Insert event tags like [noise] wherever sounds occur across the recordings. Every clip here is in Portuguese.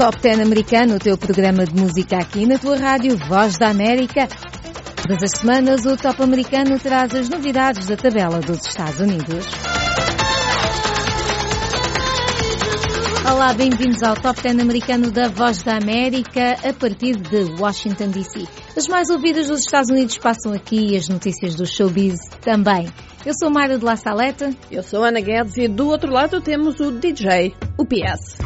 Top 10 americano, o teu programa de música aqui na tua rádio Voz da América. Todas as semanas o Top americano traz as novidades da tabela dos Estados Unidos. Olá, bem-vindos ao Top 10 americano da Voz da América a partir de Washington DC. As mais ouvidas dos Estados Unidos passam aqui e as notícias do showbiz também. Eu sou Mayra de La Saleta. Eu sou Ana Guedes e do outro lado temos o DJ, o PS.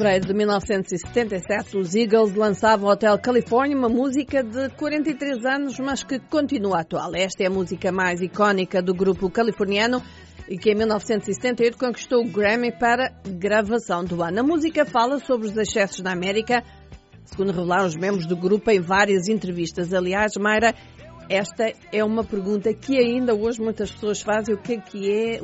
Fevereiro de 1977, os Eagles lançavam Hotel California, uma música de 43 anos, mas que continua atual. Esta é a música mais icónica do grupo californiano e que em 1978 conquistou o Grammy para gravação do ano. A música fala sobre os excessos na América, segundo revelaram os membros do grupo em várias entrevistas. Aliás, Mayra, esta é uma pergunta que ainda hoje muitas pessoas fazem, o que é que é,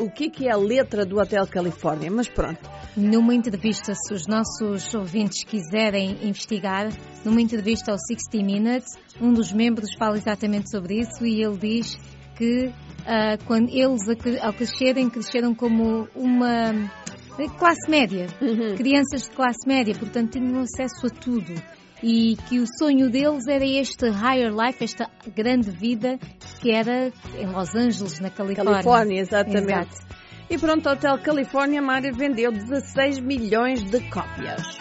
o que é, que é a letra do Hotel Califórnia, mas pronto. Numa entrevista, se os nossos ouvintes quiserem investigar, numa entrevista ao 60 Minutes, um dos membros fala exatamente sobre isso e ele diz que uh, quando eles ao crescerem, cresceram como uma classe média, uhum. crianças de classe média, portanto tinham acesso a tudo e que o sonho deles era este higher life, esta grande vida que era em Los Angeles, na Califórnia. Califórnia, exatamente. Exato. E pronto, o Hotel Califórnia Mário vendeu 16 milhões de cópias.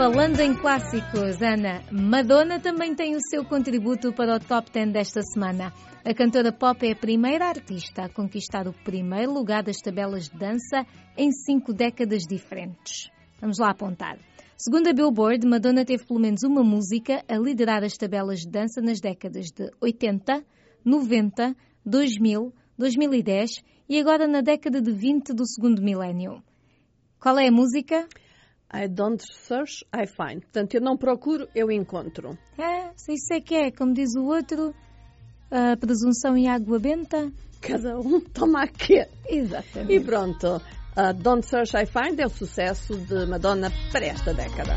Falando em clássicos, Ana, Madonna também tem o seu contributo para o top 10 desta semana. A cantora pop é a primeira artista a conquistar o primeiro lugar das tabelas de dança em cinco décadas diferentes. Vamos lá apontar. Segundo a Billboard, Madonna teve pelo menos uma música a liderar as tabelas de dança nas décadas de 80, 90, 2000, 2010 e agora na década de 20 do segundo milénio. Qual é a música? I don't search, I find. Portanto, eu não procuro, eu encontro. É, isso é que é, como diz o outro, a presunção e água benta. Cada um [laughs] toma aqui. Exatamente. E pronto, uh, Don't Search, I Find é o sucesso de Madonna para esta década.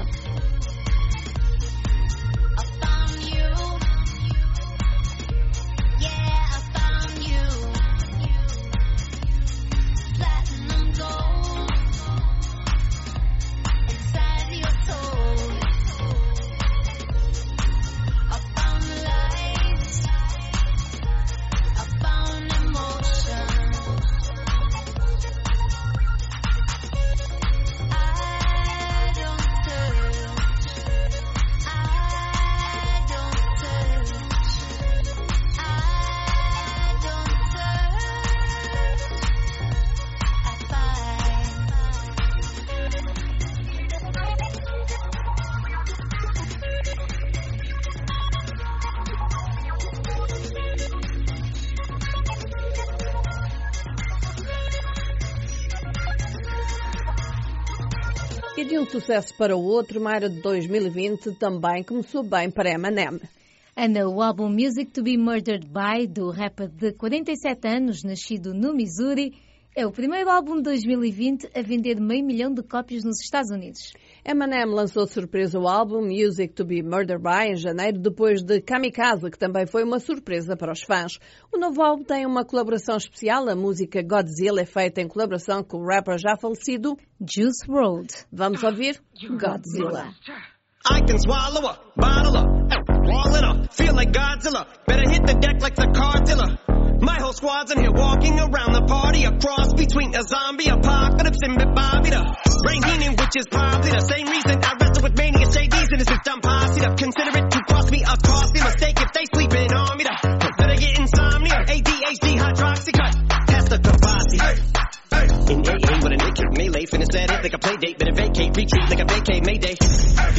E de um sucesso para o outro, Mayra de 2020 também começou bem para Eminem. Ana, o álbum Music to be Murdered By, do rapper de 47 anos, nascido no Missouri, é o primeiro álbum de 2020 a vender meio milhão de cópias nos Estados Unidos. Eminem lançou surpresa o álbum Music to be Murdered By em janeiro, depois de Kamikaze, que também foi uma surpresa para os fãs. O novo álbum tem uma colaboração especial. A música Godzilla é feita em colaboração com o rapper já falecido Juice WRLD. Vamos ouvir Godzilla. I can swallow a bottle up, wall it up, feel like Godzilla. Better hit the deck like the Cardilla. My whole squad's in here walking around the party, a cross between a zombie apocalypse and Bobby brain meaning, which is probably the same reason I wrestle with mania JDs and it's dumb posse consider it to cost me a costly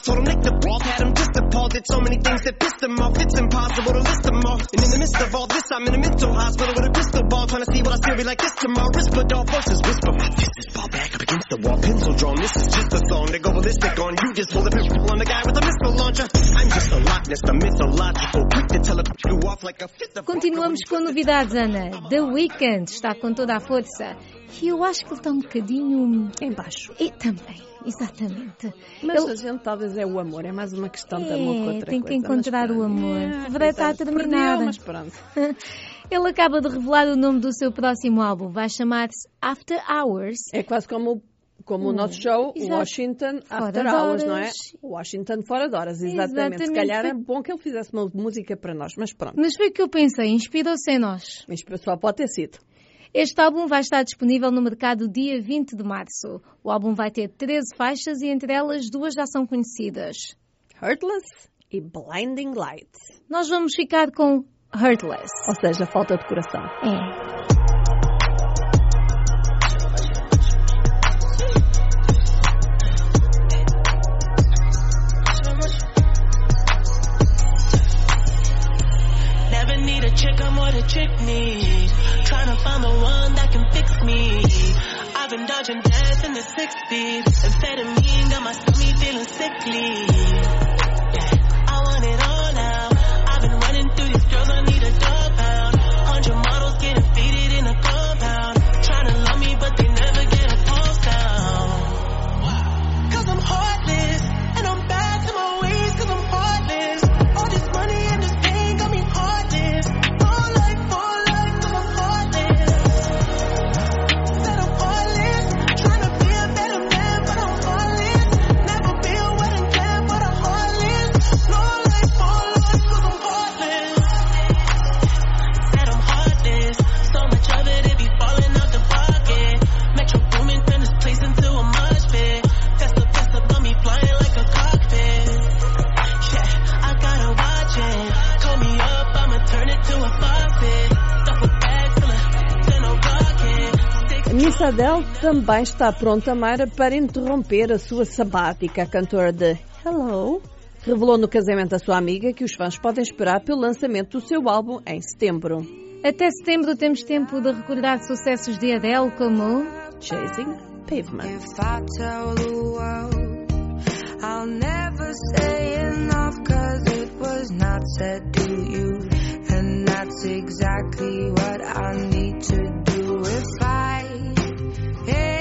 Told him Nick the ball had him just appalled. Did so many things that pissed him off. It's impossible to list them all. And in the midst of all this, I'm in a mental hospital with a crystal ball. Trying to see what I still be like this tomorrow. Whisper dog voices whisper. My fists fall back up against the wall. Pencil drawn. This is just a song. They go ballistic on you. Just hold a pistol on the guy with a missile launcher. I'm just a Loch Ness, the mythological. Quick to tell a you off like a fifth of Continuamos com novidades, Ana. The Weeknd está com toda a força. E eu acho que ele está um bocadinho. Em baixo. E também, exatamente. Mas Ele- a gente talvez é o amor, é mais uma questão de É, amor que outra tem que coisa, encontrar o amor. É, Fevereiro está a é, terminar. perdeu, mas pronto. [laughs] Ele acaba de revelar o nome do seu próximo álbum. Vai chamar-se After Hours. É quase como, como o nosso show, o exato. Washington Fora After de Hours, não é? Washington fora de horas, exatamente. Se Exatamente. calhar é bom que ele fizesse uma música para nós, mas pronto. Mas foi o que eu pensei, inspirou-se em nós. Mas só pode ter sido. Este álbum vai estar disponível no mercado dia 20 de março. O álbum vai ter 13 faixas e entre elas duas já são conhecidas. Hurtless e Blinding Lights. Nós vamos ficar com Hurtless. Ou seja, falta de coração. É. chick need. Trying to find the one that can fix me. I've been dodging death in the six speed. Amphetamine got my stomach feeling sickly. Rocket. A Miss Adele também está pronta, Mayra, para interromper a sua sabática. A cantora de Hello revelou no casamento da sua amiga que os fãs podem esperar pelo lançamento do seu álbum em setembro. Até setembro temos tempo de recordar sucessos de Adele como Chasing Pavement. If I Hey.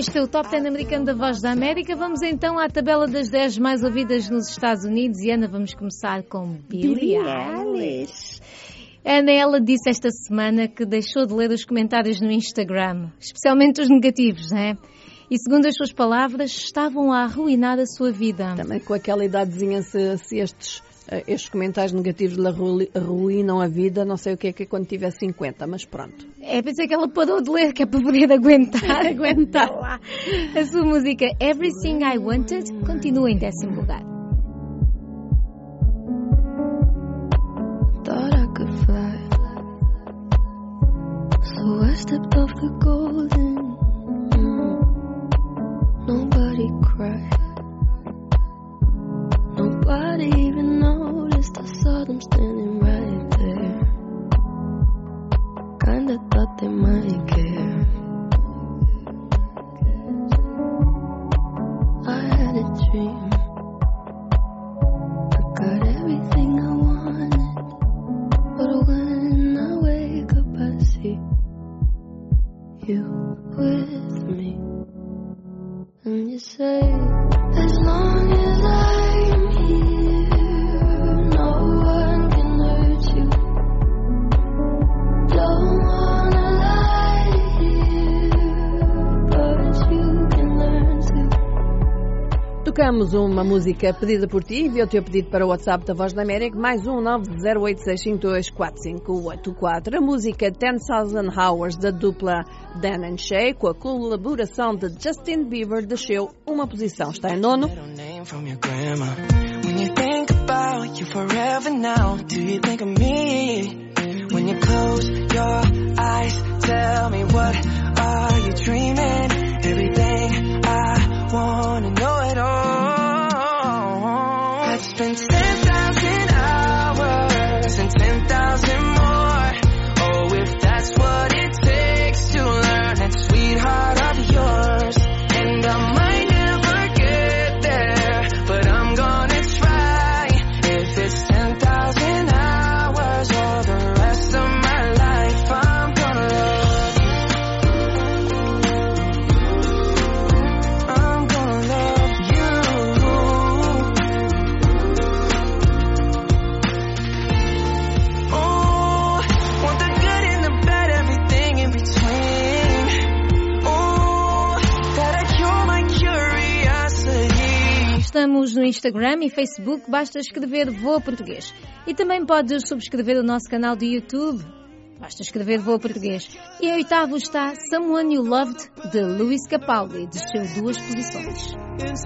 Este é o Top 10 americano da Voz da América. Vamos então à tabela das 10 mais ouvidas nos Estados Unidos. E Ana, vamos começar com Billie Eilish. Ana, ela disse esta semana que deixou de ler os comentários no Instagram, especialmente os negativos, né? E segundo as suas palavras, estavam a arruinar a sua vida. Também com aquela idadezinha, se, se estes, estes comentários negativos lhe arru- arruinam a vida, não sei o que é que é quando tiver 50, mas pronto. É pensei que ela parou de ler, que é para poder aguentar. [laughs] aguentar lá. A sua música Everything I Wanted continua em décimo lugar. Thought I could fly. So I stepped off the golden. I'm standing right there. Kinda thought they might care. I had a dream. Tocamos uma música pedida por ti, envia o teu pedido para o WhatsApp da Voz da América, mais um 90865245484. A música 10,000 Hours da dupla Dan and Shay, com a colaboração de Justin Bieber, desceu uma posição. Está em nono. Estamos no Instagram e Facebook, basta escrever Voa Português. E também podes subscrever o nosso canal do YouTube. Basta escrever Voa Português. E em oitavo está Someone You Loved, de Luís Capaldi, desceu duas posições. A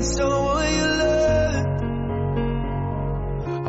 someone you.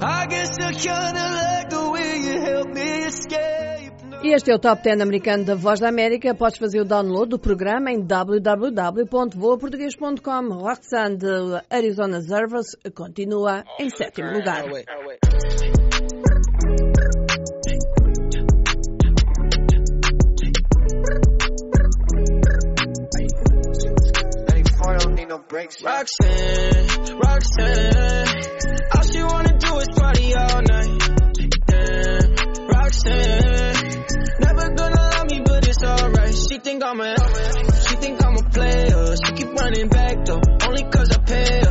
I guess I kinda like the way you help me escape. E este é o Top 10 americano da Voz da América. Podes fazer o download do programa em www.voaportugues.com. Roxanne de Arizona Service continua em sétimo lugar. Roxanne, Roxanne, all she wanna do is party all night. Yeah, Roxanne, never gonna love me, but it's alright. She think I'm a, she think I'm a player. She keep running back though, only cause I pay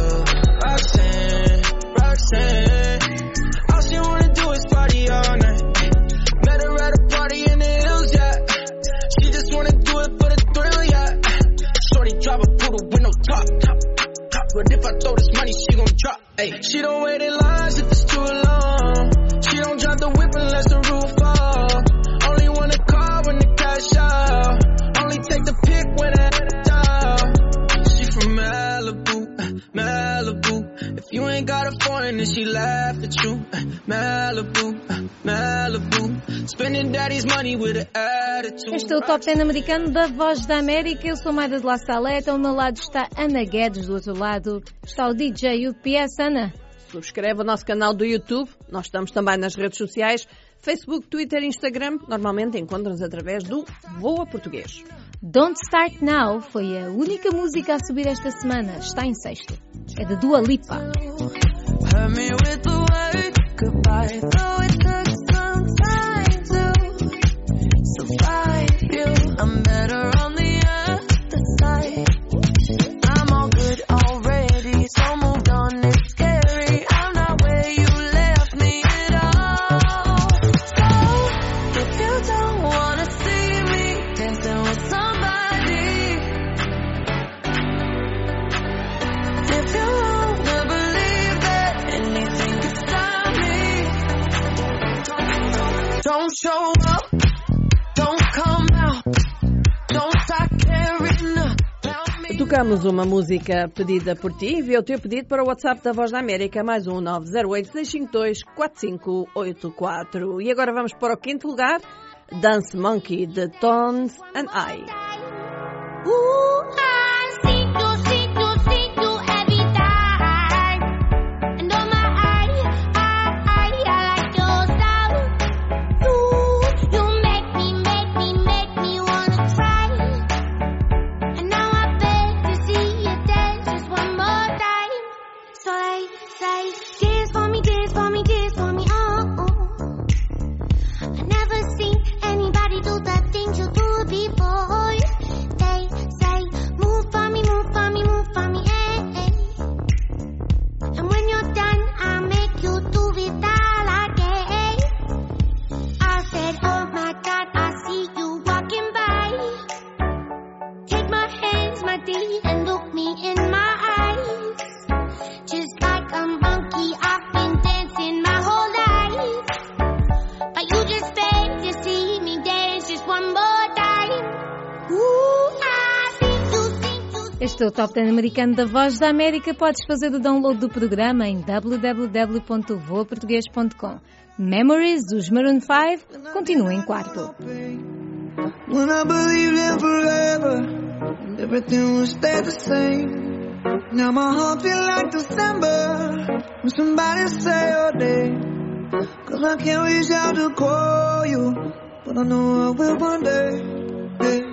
drop. Ay, she don't wait in lines if it's too long. She don't drive the whip unless the roof fall. Only wanna call when the cash out. Only take the pick when I down. She from Malibu, uh, Malibu. If you ain't got a foreign, then she laugh at you. Uh, Malibu, Este é o Top 10 americano da Voz da América. Eu sou Mayra de La Saleta. Ao meu lado está Ana Guedes, do outro lado está o DJ UPS. Ana, Subscreve o nosso canal do YouTube. Nós estamos também nas redes sociais. Facebook, Twitter e Instagram. Normalmente encontram-nos através do Voa Português. Don't Start Now foi a única música a subir esta semana. Está em sexto. É de Dua Lipa. Survive you. I'm better on the Tocamos uma música pedida por ti. Envia o teu pedido para o WhatsApp da Voz da América, mais um 908-652-4584. E agora vamos para o quinto lugar, Dance Monkey, de Tones and I. Ooh, I Este é o Top 10 americano da Voz da América. Podes fazer o download do programa em www.voaportugues.com. Memories dos Maroon 5 continua em quarto. When I believed in forever, and everything would stay the same. Now my heart feel like December when somebody say your name. Cause I can't reach out to call you, but I know I will one day. Hey.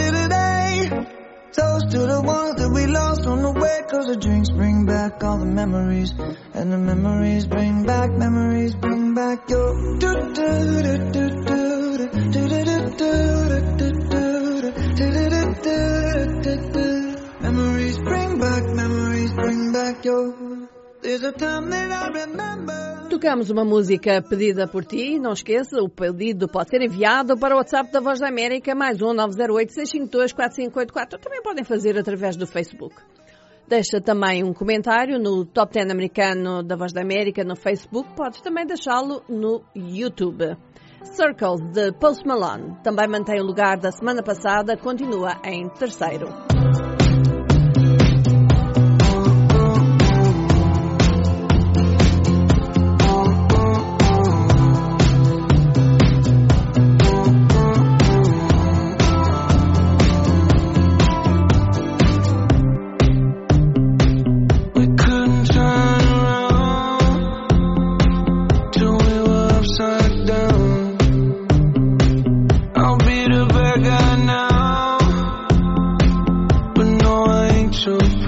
Toast to the ones that we lost on the way. Cause the drinks bring back all the memories. And the memories bring back, memories bring back your. Memories bring back, memories bring back your. Tocamos uma música pedida por ti. Não esqueça, o pedido pode ser enviado para o WhatsApp da Voz da América, mais um 908-652-4584. Também podem fazer através do Facebook. Deixa também um comentário no Top 10 americano da Voz da América no Facebook. Podes também deixá-lo no YouTube. Circles de Post Malone também mantém o lugar da semana passada, continua em terceiro.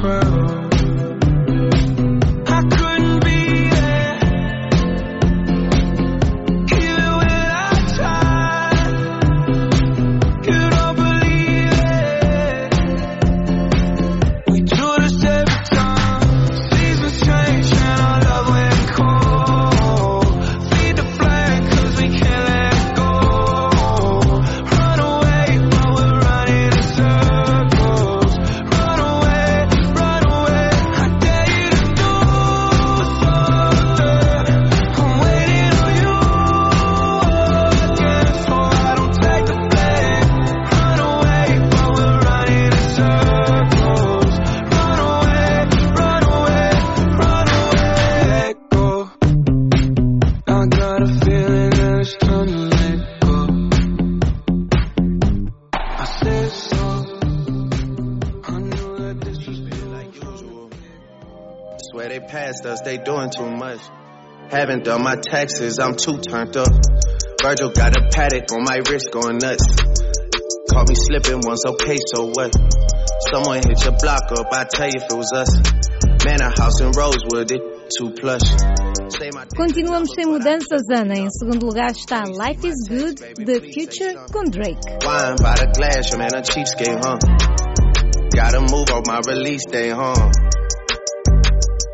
crowd. They doing too much. Haven't done my taxes, I'm too turned up. Virgil got a paddock on my wrist going nuts. Caught me slipping once, okay, so what? Someone hit your block up, I tell you if it was us. Man, a house in Rosewood, it too plush. Continuamos sem mudanças, Ana. Em segundo lugar está Life is Good, The Future, com Drake. Wine by the glass, your man a cheapskate, huh? Gotta move on my release day, huh?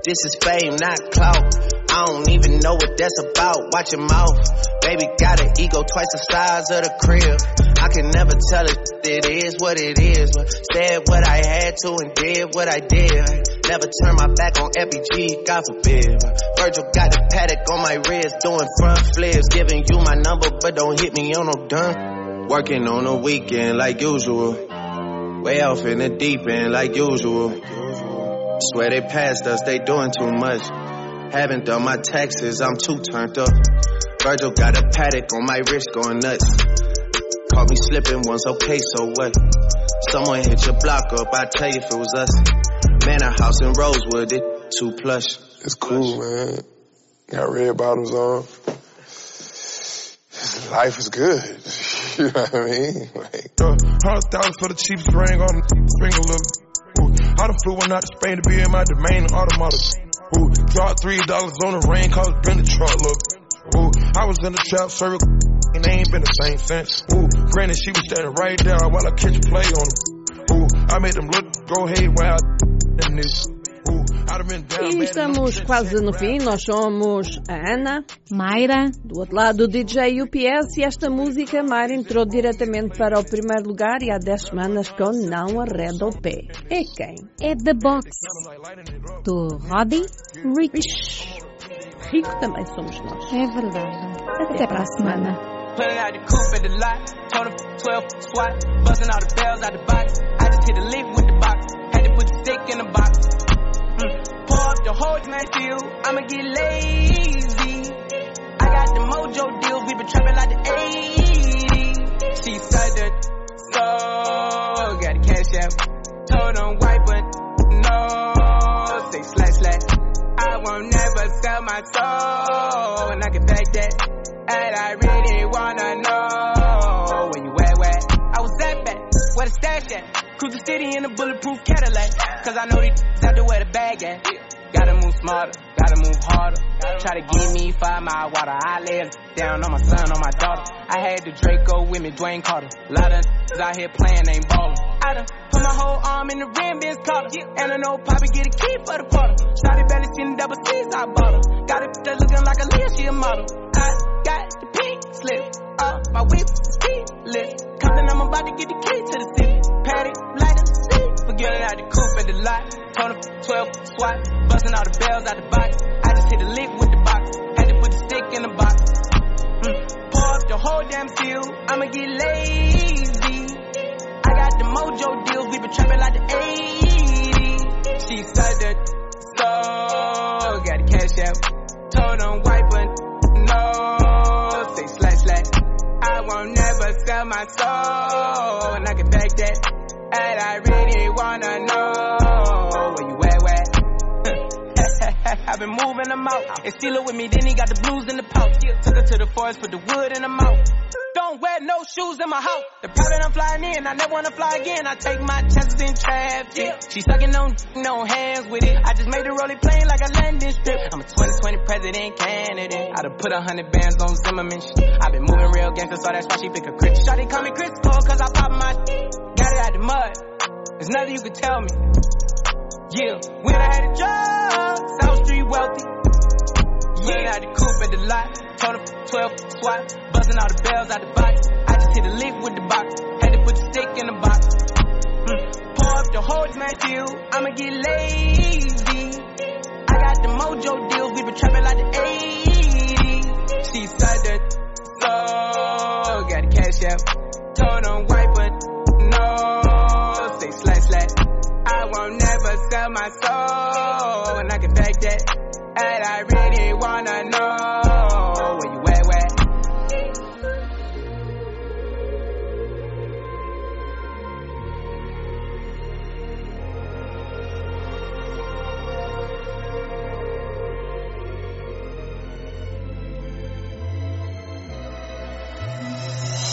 This is fame, not clout. I don't even know what that's about. Watch your mouth. Baby got an ego twice the size of the crib. I can never tell it, it is what it is. But said what I had to and did what I did. Never turn my back on FBG, God forbid. Virgil got the paddock on my wrist, doing front flips. Giving you my number, but don't hit me on no dime. Working on a weekend like usual. Way off in the deep end like usual. Swear they passed us, they doing too much. Haven't done my taxes, I'm too turned up. Virgil got a paddock on my wrist going nuts. Caught me slipping once, okay, so what? Someone hit your block up, I tell you if it was us. Man, a house in Rosewood, it too plush. It's cool, man. Got red bottoms on. Life is good. [laughs] you know what I mean? Like, hundred thousand for the cheapest ring on the ring a little. Flew one out to Spain to be in my domain and automotive. Ooh, dropped three dollars on the rain, cause been the truck look. Ooh, I was in the trap circle and they ain't been the same since. Ooh, granted she was standing right there while I catch a play on them. Ooh, I made them look go haywire in this. Ooh, E estamos quase no fim. Nós somos a Ana, Mayra, do outro lado o DJ UPS e esta música Mara entrou diretamente para o primeiro lugar e há 10 semanas com Não Arreda o Pé. É quem? é The Box, do Roddy Rich. Rico também somos nós. É verdade. Até para a semana. Pulling out the coupe at the lot. Told him 12 swat. Busting all the bells out the box. I just hit a lick with the box. Had to put the stick in the box. The whole man field. I'ma get lazy. I got the mojo deals. We been trapping like the 80s. She said. So, got the cash out. Told him wipe but no. Say slash slash. I won't never sell my soul. And I can back that. And I really wanna know where you at, where? I was that bad, where the stash at? Cruise the city in a bulletproof Cadillac. Cause I know these out there where the bag at. Gotta move smarter, gotta move harder. Try to give me five mile water. I lay down on my son, on my daughter. I had the Draco with me, Dwayne Carter. Lot of out here playing, ain't ballin'. I done put my whole arm in the rim, Vince Carter. And I know Poppy get a key for the quarter. Shotty belly seen the double C's, I bought her. Got it that looking like a Leah, she a model. I got the pink slip. Uh, my whip is keyless. Compton, I'm about to get the key to the city. Patty, light up, it out the coupe at the lot. Told him 12 swat. Busting all the bells out the box. I just hit a lick with the box. Had to put the stick in the box. Mm. Pour up the whole damn field. I'ma get lazy. I got the mojo deals. We been trapping like the 80s. She said that. So, got the cash out. Told him wipe but no. Say slash slash. I won't never sell my soul. And I can back that. And I really wanna know where you at, where? [laughs] I've been moving them out. And steal it with me, then he got the blues in the pouch. Took her to the forest, put the wood in the mouth. Don't wear no shoes in my house. The that I'm flying in, I never wanna fly again. I take my chances in traffic. She sucking on no hands with it. I just made the rolling plane like a landing strip. I'm a 2020 president candidate. I done put a hundred bands on Zimmerman. shit. i been moving real gangster, so that's why she pick a crit. Shawty call me Chris Cole, cause I pop my Got it out the mud. There's nothing you can tell me. Yeah, when I had a job, South Street wealthy. Yeah, out the coupe at the lot. Told him 12 swat. Busting all the bells out the box. I just hit a lick with the box. Had to put the stick in the box. Mm. Pour up the whole field. I'ma get lazy. I got the mojo deals. We been trapping like the 80s. She said that. So, got the cash out. Told him wipe but sell my soul, and I can fake that. And I really wanna know where you